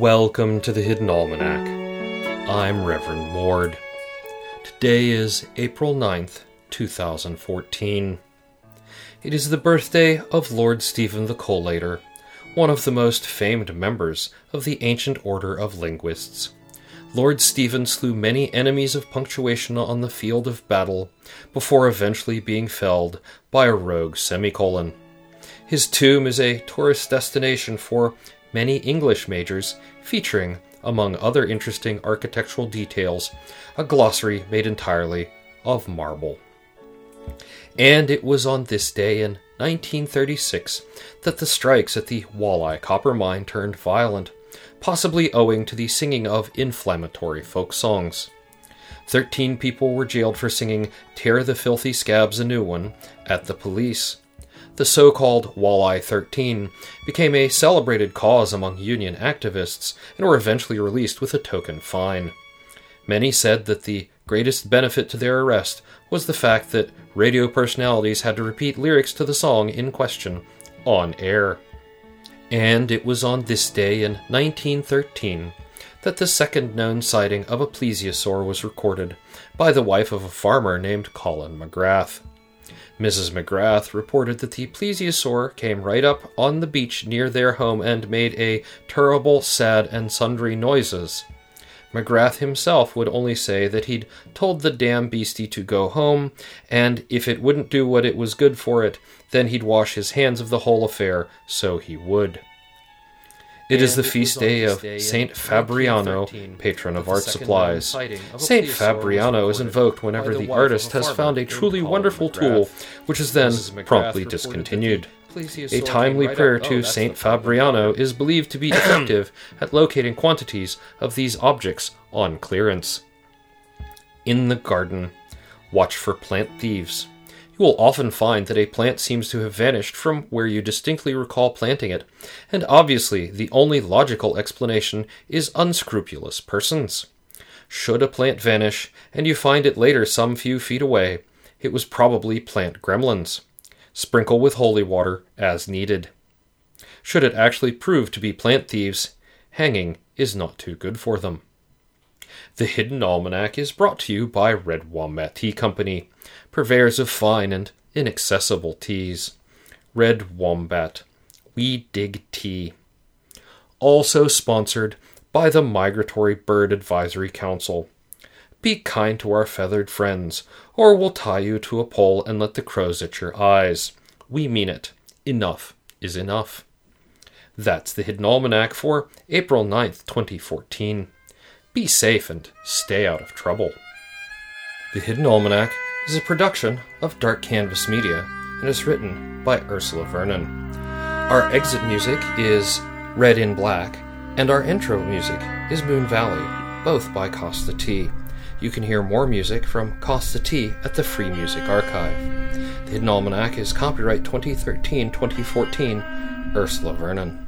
Welcome to the Hidden Almanac. I'm Reverend Mord. Today is April 9th, 2014. It is the birthday of Lord Stephen the Collator, one of the most famed members of the ancient order of linguists. Lord Stephen slew many enemies of punctuation on the field of battle before eventually being felled by a rogue semicolon. His tomb is a tourist destination for many English majors, featuring, among other interesting architectural details, a glossary made entirely of marble. And it was on this day in 1936 that the strikes at the Walleye copper mine turned violent, possibly owing to the singing of inflammatory folk songs. Thirteen people were jailed for singing Tear the Filthy Scabs a New One at the police the so called Walleye 13 became a celebrated cause among union activists and were eventually released with a token fine. Many said that the greatest benefit to their arrest was the fact that radio personalities had to repeat lyrics to the song in question on air. And it was on this day in 1913 that the second known sighting of a plesiosaur was recorded by the wife of a farmer named Colin McGrath. Mrs. McGrath reported that the plesiosaur came right up on the beach near their home and made a terrible, sad, and sundry noises. McGrath himself would only say that he'd told the damn beastie to go home, and if it wouldn't do what it was good for it, then he'd wash his hands of the whole affair, so he would. It is the feast day of Saint Fabriano, patron of art supplies. Saint Fabriano is invoked whenever the artist has found a truly wonderful tool, which is then promptly discontinued. A timely prayer to Saint Fabriano is believed to be effective at locating quantities of these objects on clearance. In the garden, watch for plant thieves. You will often find that a plant seems to have vanished from where you distinctly recall planting it, and obviously the only logical explanation is unscrupulous persons. Should a plant vanish, and you find it later some few feet away, it was probably plant gremlins. Sprinkle with holy water as needed. Should it actually prove to be plant thieves, hanging is not too good for them. The Hidden Almanac is brought to you by Red Wombat Tea Company purveyors of fine and inaccessible teas. Red Wombat. We dig tea. Also sponsored by the Migratory Bird Advisory Council. Be kind to our feathered friends, or we'll tie you to a pole and let the crows at your eyes. We mean it. Enough is enough. That's the Hidden Almanac for April 9th, 2014. Be safe and stay out of trouble. The Hidden Almanac is a production of Dark Canvas Media and is written by Ursula Vernon. Our exit music is Red in Black, and our intro music is Moon Valley, both by Kosta T. You can hear more music from Kosta T at the Free Music Archive. The Hidden Almanac is copyright 2013 2014, Ursula Vernon.